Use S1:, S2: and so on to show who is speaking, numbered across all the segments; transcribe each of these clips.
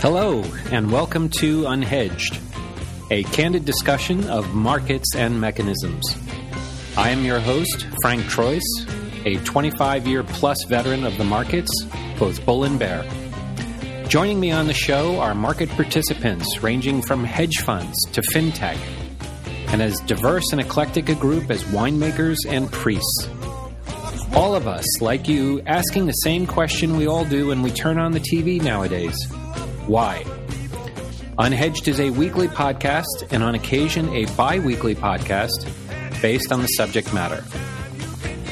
S1: Hello, and welcome to Unhedged, a candid discussion of markets and mechanisms. I am your host, Frank Troise, a 25 year plus veteran of the markets, both bull and bear. Joining me on the show are market participants ranging from hedge funds to fintech, and as diverse and eclectic a group as winemakers and priests. All of us, like you, asking the same question we all do when we turn on the TV nowadays why? Unhedged is a weekly podcast and on occasion a bi weekly podcast based on the subject matter.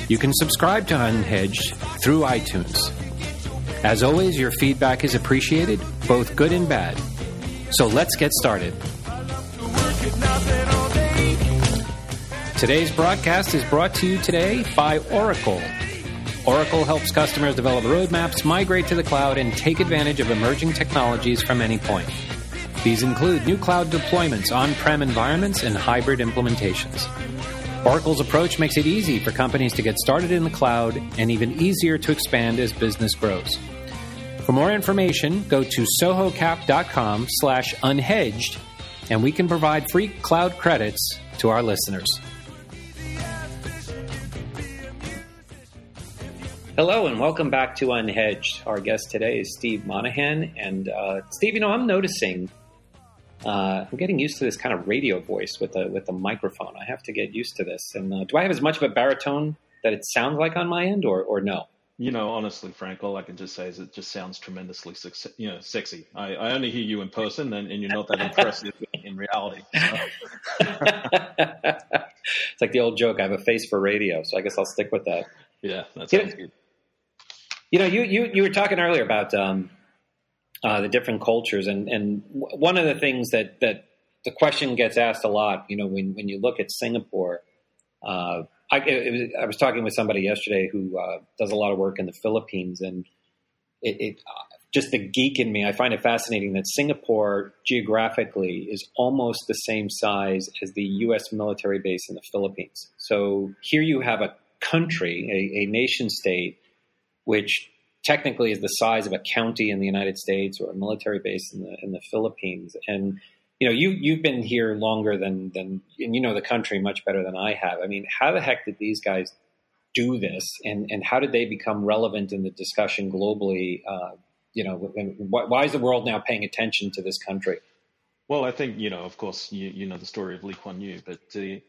S1: You can subscribe to Unhedged through iTunes. As always, your feedback is appreciated, both good and bad. So let's get started. Today's broadcast is brought to you today by Oracle. Oracle helps customers develop roadmaps, migrate to the cloud, and take advantage of emerging technologies from any point. These include new cloud deployments, on prem environments, and hybrid implementations. Oracle's approach makes it easy for companies to get started in the cloud and even easier to expand as business grows. For more information, go to sohocap.com slash unhedged, and we can provide free cloud credits to our listeners. Hello and welcome back to Unhedged. Our guest today is Steve Monaghan. And uh, Steve, you know, I'm noticing uh, I'm getting used to this kind of radio voice with the with the microphone. I have to get used to this. And uh, do I have as much of a baritone that it sounds like on my end, or or no?
S2: You know, honestly, Frank, all I can just say is it just sounds tremendously, you know, sexy. I, I only hear you in person, and, and you're not that impressive in reality. So.
S1: it's like the old joke: I have a face for radio, so I guess I'll stick with that.
S2: Yeah, that sounds good.
S1: You know, you you you were talking earlier about um, uh, the different cultures, and and one of the things that that the question gets asked a lot. You know, when when you look at Singapore, uh, I, was, I, was, talking with somebody yesterday who uh, does a lot of work in the Philippines, and it, it just the geek in me, I find it fascinating that Singapore geographically is almost the same size as the U.S. military base in the Philippines. So here you have a country, a, a nation state which technically is the size of a county in the United States or a military base in the in the Philippines. And you know, you you've been here longer than than and you know the country much better than I have. I mean, how the heck did these guys do this, and and how did they become relevant in the discussion globally? Uh, you know, why, why is the world now paying attention to this country?
S2: Well, I think you know, of course, you you know the story of Lee Kuan Yew, but uh,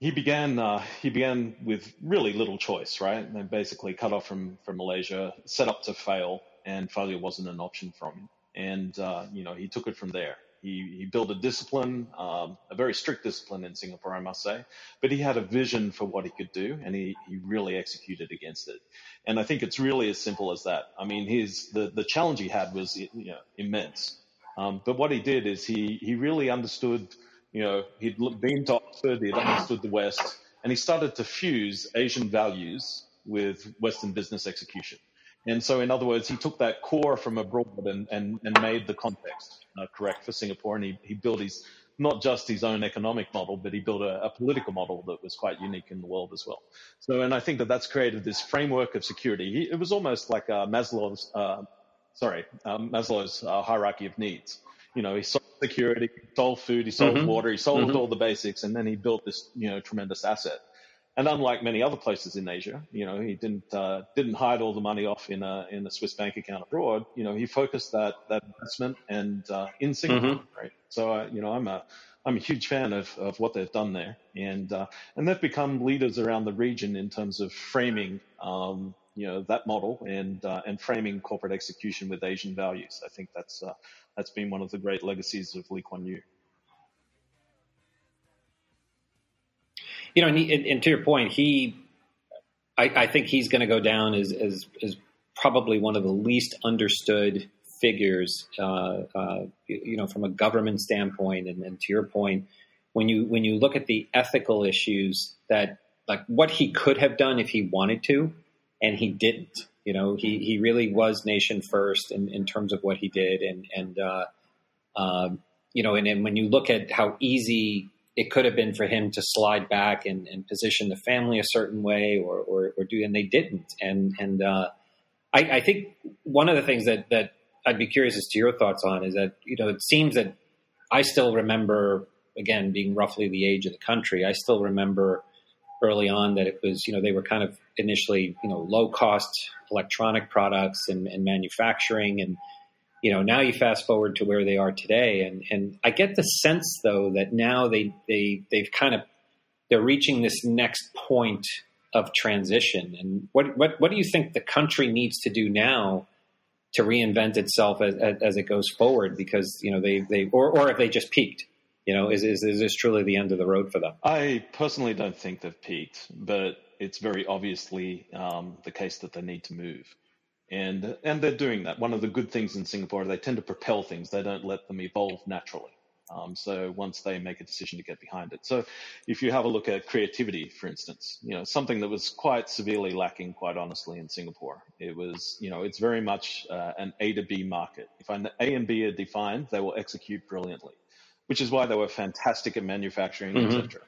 S2: he began uh, he began with really little choice, right? And basically cut off from from Malaysia, set up to fail, and failure wasn't an option from him. And uh, you know he took it from there. He he built a discipline, um, a very strict discipline in Singapore, I must say. But he had a vision for what he could do, and he he really executed against it. And I think it's really as simple as that. I mean, his the the challenge he had was you know immense. Um, but what he did is he he really understood you know, he'd been to Oxford, he'd understood the West, and he started to fuse Asian values with Western business execution. And so, in other words, he took that core from abroad and, and, and made the context uh, correct for Singapore. And he, he built his, not just his own economic model, but he built a, a, political model that was quite unique in the world as well. So, and I think that that's created this framework of security. He, it was almost like uh, Maslow's, uh, sorry, um, Maslow's uh, hierarchy of needs. You know, he sold security, he sold food, he sold mm-hmm. water, he sold mm-hmm. all the basics, and then he built this, you know, tremendous asset. And unlike many other places in Asia, you know, he didn't uh, didn't hide all the money off in a in a Swiss bank account abroad. You know, he focused that that investment and uh, in Singapore, mm-hmm. right? So, uh, you know, I'm a I'm a huge fan of, of what they've done there, and uh, and they've become leaders around the region in terms of framing, um, you know, that model and uh, and framing corporate execution with Asian values. I think that's uh, that's been one of the great legacies of Lee Kuan Yew.
S1: You know, and, he, and to your point, he, I, I think he's going to go down as, as, as probably one of the least understood figures, uh, uh, you know, from a government standpoint. And, and, to your point, when you when you look at the ethical issues that, like, what he could have done if he wanted to, and he didn't. You know, he, he really was nation first in, in terms of what he did. And, and uh, um, you know, and, and when you look at how easy it could have been for him to slide back and, and position the family a certain way or, or, or do, and they didn't. And, and, uh, I, I think one of the things that, that I'd be curious as to your thoughts on is that, you know, it seems that I still remember, again, being roughly the age of the country, I still remember early on that it was, you know, they were kind of initially, you know, low cost electronic products and, and manufacturing and, you know, now you fast forward to where they are today, and and I get the sense though that now they they they've kind of they're reaching this next point of transition. And what what what do you think the country needs to do now to reinvent itself as, as, as it goes forward? Because you know they they or or if they just peaked. You know, is, is is this truly the end of the road for them?
S2: I personally don't think they've peaked, but it's very obviously um, the case that they need to move and and they're doing that. One of the good things in Singapore, they tend to propel things; they don't let them evolve naturally. Um, so once they make a decision to get behind it, so if you have a look at creativity, for instance, you know something that was quite severely lacking, quite honestly, in Singapore, it was you know it's very much uh, an A to B market. If A and B are defined, they will execute brilliantly, which is why they were fantastic at manufacturing, mm-hmm. etc.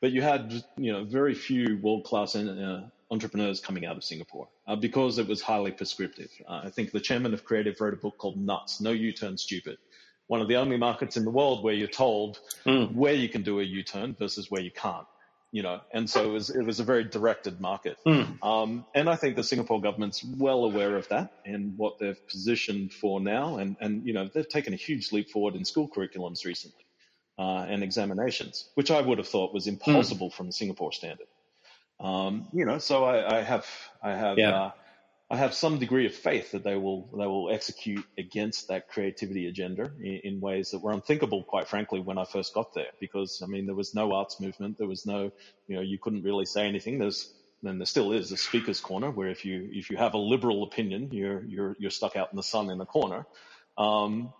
S2: But you had you know very few world class uh, entrepreneurs coming out of Singapore uh, because it was highly prescriptive. Uh, I think the chairman of Creative wrote a book called Nuts, No U-Turn Stupid. One of the only markets in the world where you're told mm. where you can do a U-turn versus where you can't. You know, and so it was, it was a very directed market. Mm. Um, and I think the Singapore government's well aware of that and what they've positioned for now. And, and, you know, they've taken a huge leap forward in school curriculums recently. Uh, and examinations, which I would have thought was impossible mm. from a Singapore standard. Um, you know, so I, I have I have yeah. uh, I have some degree of faith that they will they will execute against that creativity agenda in, in, ways that were unthinkable, quite frankly, when I first got there. Because I mean, there was no arts movement, there was no you know you couldn't really say anything. There's then there still is a speaker's corner where if you if you have a liberal opinion, you're you're you're stuck out in the sun in the corner. Um,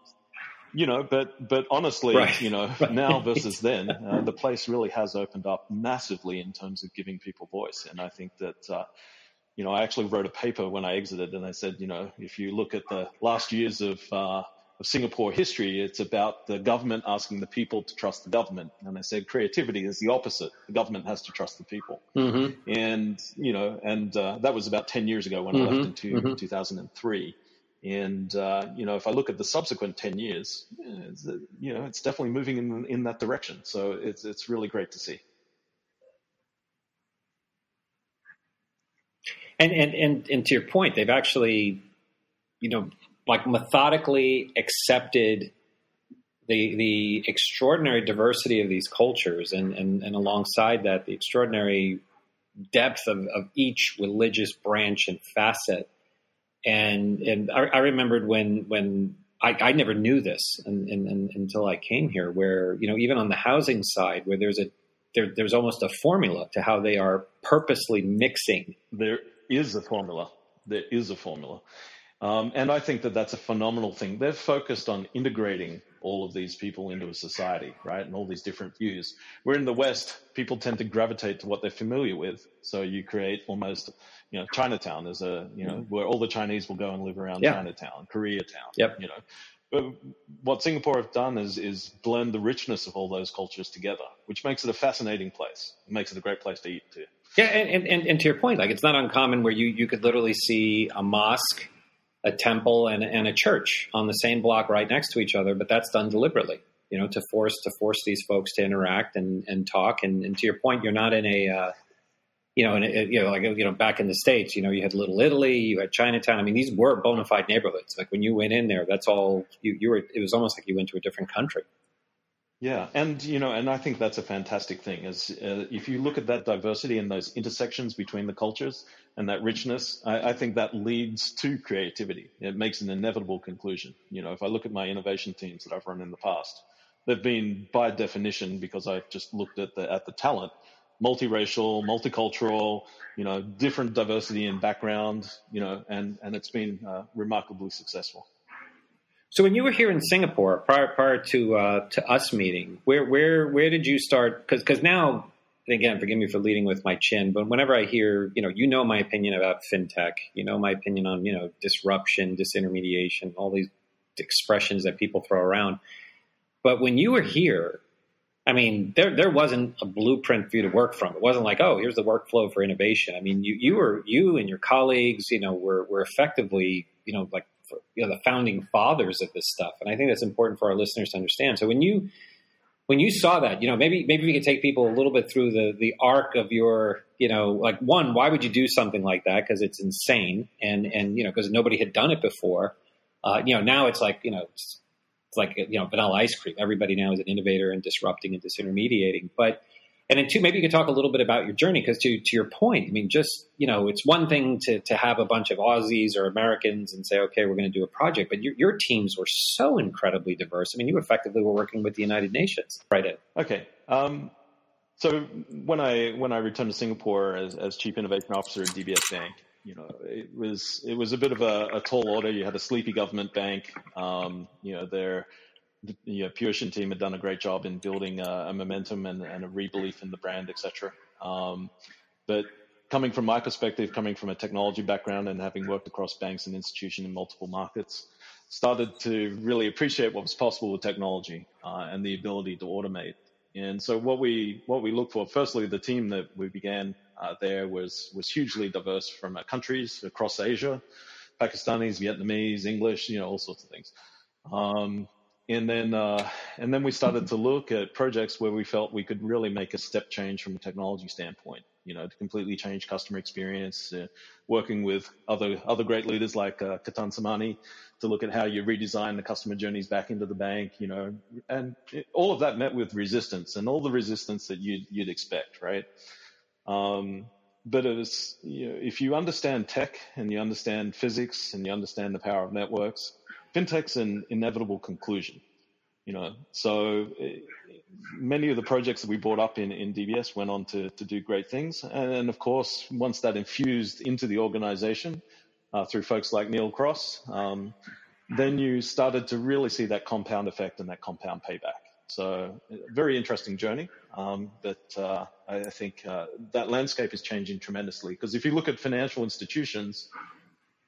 S2: you know, but but honestly, right. you know, right. now versus then, uh, the place really has opened up massively in terms of giving people voice, and I think that. Uh, you know, I actually wrote a paper when I exited, and I said, you know, if you look at the last years of uh, of Singapore history, it's about the government asking the people to trust the government. And I said creativity is the opposite. The government has to trust the people. Mm-hmm. And, you know, and uh, that was about 10 years ago when mm-hmm. I left in mm-hmm. 2003. And uh, you know, if I look at the subsequent ten years, you know, it's definitely moving in in that direction. So it's it's really great to see.
S1: And and and, and to your point, they've actually, you know, like methodically accepted the the extraordinary diversity of these cultures, and and, and alongside that, the extraordinary depth of, of each religious branch and facet and and I, I remembered when when I, I never knew this and, and, and, until I came here, where you know even on the housing side, where there's a there, there's almost a formula to how they are purposely mixing.
S2: There is a formula. There is a formula, um, and I think that that's a phenomenal thing. They're focused on integrating all of these people into a society, right? And all these different views. Where in the West, people tend to gravitate to what they're familiar with. So you create almost, you know, Chinatown is a, you know, mm-hmm. where all the Chinese will go and live around yeah. Chinatown, Koreatown.
S1: Yep.
S2: You know, but what Singapore have done is is blend the richness of all those cultures together, which makes it a fascinating place. It makes it a great place to eat too.
S1: Yeah, and, and, and to your point, like it's not uncommon where you, you could literally see a mosque a temple and, and a church on the same block right next to each other, but that's done deliberately, you know, to force to force these folks to interact and, and talk. And, and to your point, you're not in a, uh, you know, in a, you know, like you know, back in the states, you know, you had Little Italy, you had Chinatown. I mean, these were bona fide neighborhoods. Like when you went in there, that's all you, you were. It was almost like you went to a different country.
S2: Yeah, and you know, and I think that's a fantastic thing. Is uh, if you look at that diversity and those intersections between the cultures and that richness, I, I, think that leads to creativity. It makes an inevitable conclusion. You know, if I look at my innovation teams that I've run in the past, they've been by definition because I've just looked at the at the talent, multiracial, multicultural, you know, different diversity in background, you know, and and it's been uh, remarkably successful.
S1: So when you were here in Singapore, prior prior to uh, to us meeting, where where where did you start? Because because now, again, forgive me for leading with my chin, but whenever I hear, you know, you know my opinion about fintech, you know my opinion on you know disruption, disintermediation, all these expressions that people throw around. But when you were here, I mean, there there wasn't a blueprint for you to work from. It wasn't like, oh, here's the workflow for innovation. I mean, you you were you and your colleagues, you know, were were effectively, you know, like you know the founding fathers of this stuff. And I think that's important for our listeners to understand. So when you when you saw that, you know, maybe maybe we could take people a little bit through the the arc of your, you know, like one, why would you do something like that? Because it's insane, and and you know, because nobody had done it before. Uh, you know, now it's like you know, it's, it's like you know, vanilla ice cream. Everybody now is an innovator and disrupting and disintermediating. But and then two, maybe you could talk a little bit about your journey because to to your point, I mean, just you know, it's one thing to to have a bunch of Aussies or Americans and say, okay, we're going to do a project, but your your teams were so incredibly diverse. I mean, you effectively were working with the United Nations, right?
S2: Okay. Um, so when I when I returned to Singapore as, as chief innovation officer at DBS Bank, you know, it was it was a bit of a, a tall order. You had a sleepy government bank. Um, you know, their the you know, team had done a great job in building a, a momentum and, and, a rebelief in the brand, etc. Um, but coming from my perspective, coming from a technology background and having worked across banks and institutions in multiple markets, started to really appreciate what was possible with technology uh, and the ability to automate. And so what we what we look for, firstly, the team that we began uh, there was was hugely diverse from uh, countries across Asia, Pakistanis, Vietnamese, English, you know, all sorts of things. Um, and then uh, and then we started to look at projects where we felt we could really make a step change from a technology standpoint. You know, to completely change customer experience. Uh, working with other other great leaders like uh, Ketan Samani to look at how you redesign the customer journeys back into the bank. You know, and it, all of that met with resistance and all the resistance that you'd you'd expect, right? Um, but it was, you know, if you understand tech and you understand physics and you understand the power of networks, fintech's an inevitable conclusion. You know, so eh, many of the projects that we brought up in, in DBS went on to, to do great things. And, and of course, once that infused into the organization uh, through folks like Neal Cross, um, then you started to really see that compound effect and that compound payback. So, very interesting journey. Um, but uh, I think uh, that landscape is changing tremendously because if you look at financial institutions,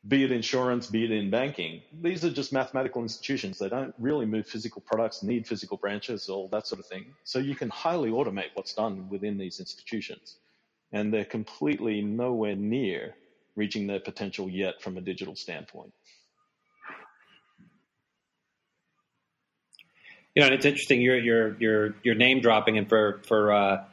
S2: be it insurance, be it in banking, these are just mathematical institutions. They don't really move physical products, need physical branches, all that sort of thing. So you can highly automate what's done within these institutions. And they're completely nowhere near reaching their potential yet from a digital standpoint.
S1: You know, it's interesting. You're you're you're you're name dropping, and for for uh,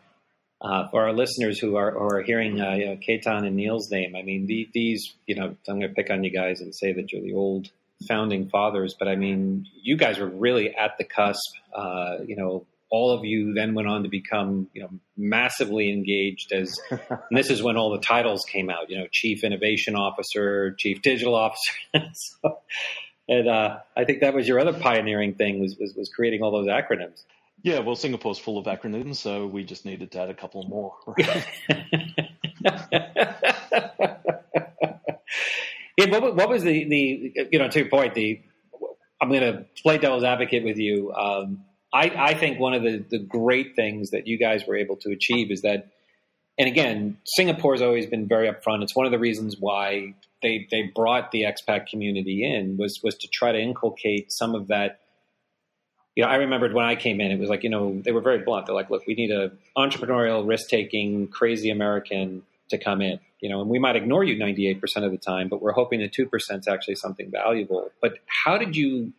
S1: uh, for our listeners who are, who are hearing uh, you know, Ketan and Neal's name, I mean, the, these, you know, I'm going to pick on you guys and say that you're the old founding fathers, but I mean, you guys were really at the cusp. Uh, you know, all of you then went on to become, you know, massively engaged as, and this is when all the titles came out, you know, chief innovation officer, chief digital officer. so, and uh, I think that was your other pioneering thing was, was, was creating all those acronyms.
S2: Yeah, well, Singapore's full of acronyms, so we just needed to add a couple more.
S1: yeah, what, what, was the, the, you know, to your point, the, I'm going to play devil's advocate with you. Um, I, I think one of the, the great things that you guys were able to achieve is that, and again, Singapore's always been very upfront. It's one of the reasons why they, they brought the expat community in was, was to try to inculcate some of that you know, I remembered when I came in, it was like, you know, they were very blunt. They're like, look, we need a entrepreneurial, risk taking, crazy American to come in, you know, and we might ignore you 98% of the time, but we're hoping that 2% is actually something valuable. But how did you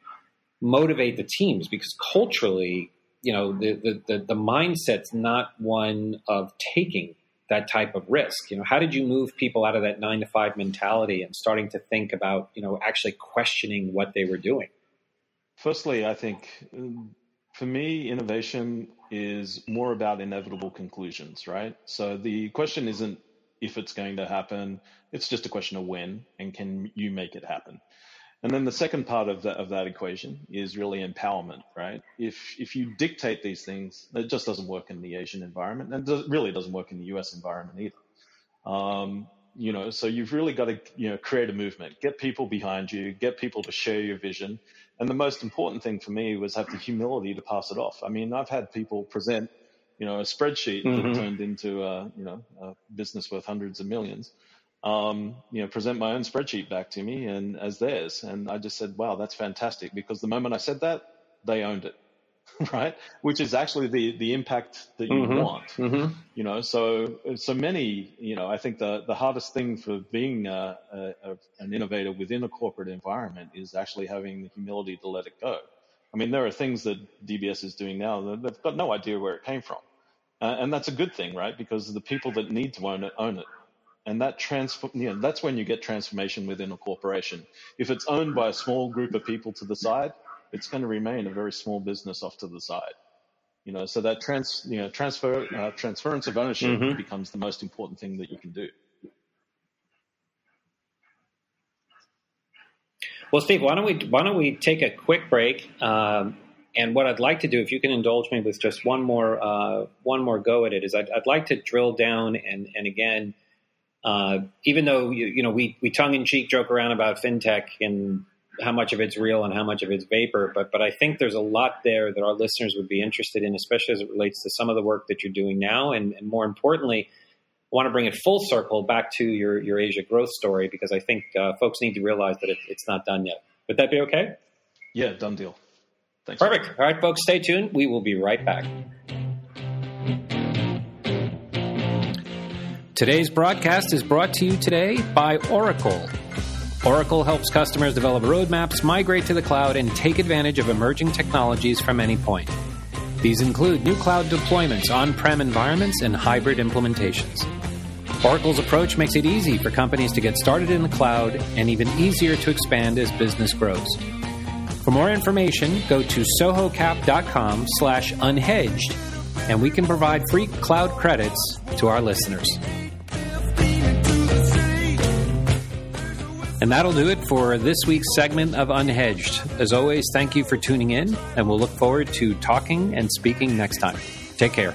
S1: motivate the teams? Because culturally, you know, the, the, the, the mindset's not one of taking that type of risk. You know, how did you move people out of that nine to five mentality and starting to think about, you know, actually questioning what they were doing?
S2: Firstly, I think um, for me, innovation is more about inevitable conclusions, right? So the question isn't if it's going to happen, it's just a question of when and can you make it happen. And then the second part of that of that equation is really empowerment, right? If if you dictate these things, it just doesn't work in the Asian environment, and really doesn't work in the U.S. environment either. Um, you know, so you've really got to you know create a movement, get people behind you, get people to share your vision, and the most important thing for me was have the humility to pass it off. I mean, I've had people present, you know, a spreadsheet mm-hmm. that turned into a, you know, a business worth hundreds of millions. Um, you know, present my own spreadsheet back to me and as theirs. And I just said, wow, that's fantastic. Because the moment I said that, they owned it. right? Which is actually the the impact that you
S1: Mhm.
S2: want.
S1: Mm-hmm.
S2: You know, so so many. You know, I think the the hardest thing for being a, a, a, an innovator within a corporate environment is actually having the humility to let it go. I mean, there are things that DBS is doing now that they've got no idea where it came from, uh, and that's a good thing, right? Because the people that need to own it own it, and that transfer. You know, that's when you get transformation within a corporation. If it's owned by a small group of people to the side, it's going to remain a very small business off to the side. You know, so that trans, you know, transfer, uh, transference of ownership
S1: Mhm.
S2: becomes the most important thing that you can do.
S1: Well, Steve, why don't we why don't we take a quick break? Um, and what I'd like to do, if you can indulge me with just one more uh, one more go at it, is I'd, I'd like to drill down and and again, uh, even though you, you know we we tongue in cheek joke around about fintech and how much of it's real and how much of it's vapor, but but I think there's a lot there that our listeners would be interested in, especially as it relates to some of the work that you're doing now, and, and more importantly. I want to bring it full circle back to your, your Asia growth story because I think uh, folks need to realize that it, it's not done yet. Would that be okay?
S2: Yeah, done deal. Thanks.
S1: Perfect. All right, folks, stay tuned. We will be right back. Today's broadcast is brought to you today by Oracle. Oracle helps customers develop roadmaps, migrate to the cloud, and take advantage of emerging technologies from any point. These include new cloud deployments, on prem environments, and hybrid implementations. Oracle's approach makes it easy for companies to get started in the cloud and even easier to expand as business grows. For more information, go to sohocap.com slash unhedged, and we can provide free cloud credits to our listeners. And that'll do it for this week's segment of Unhedged. As always, thank you for tuning in, and we'll look forward to talking and speaking next time. Take care.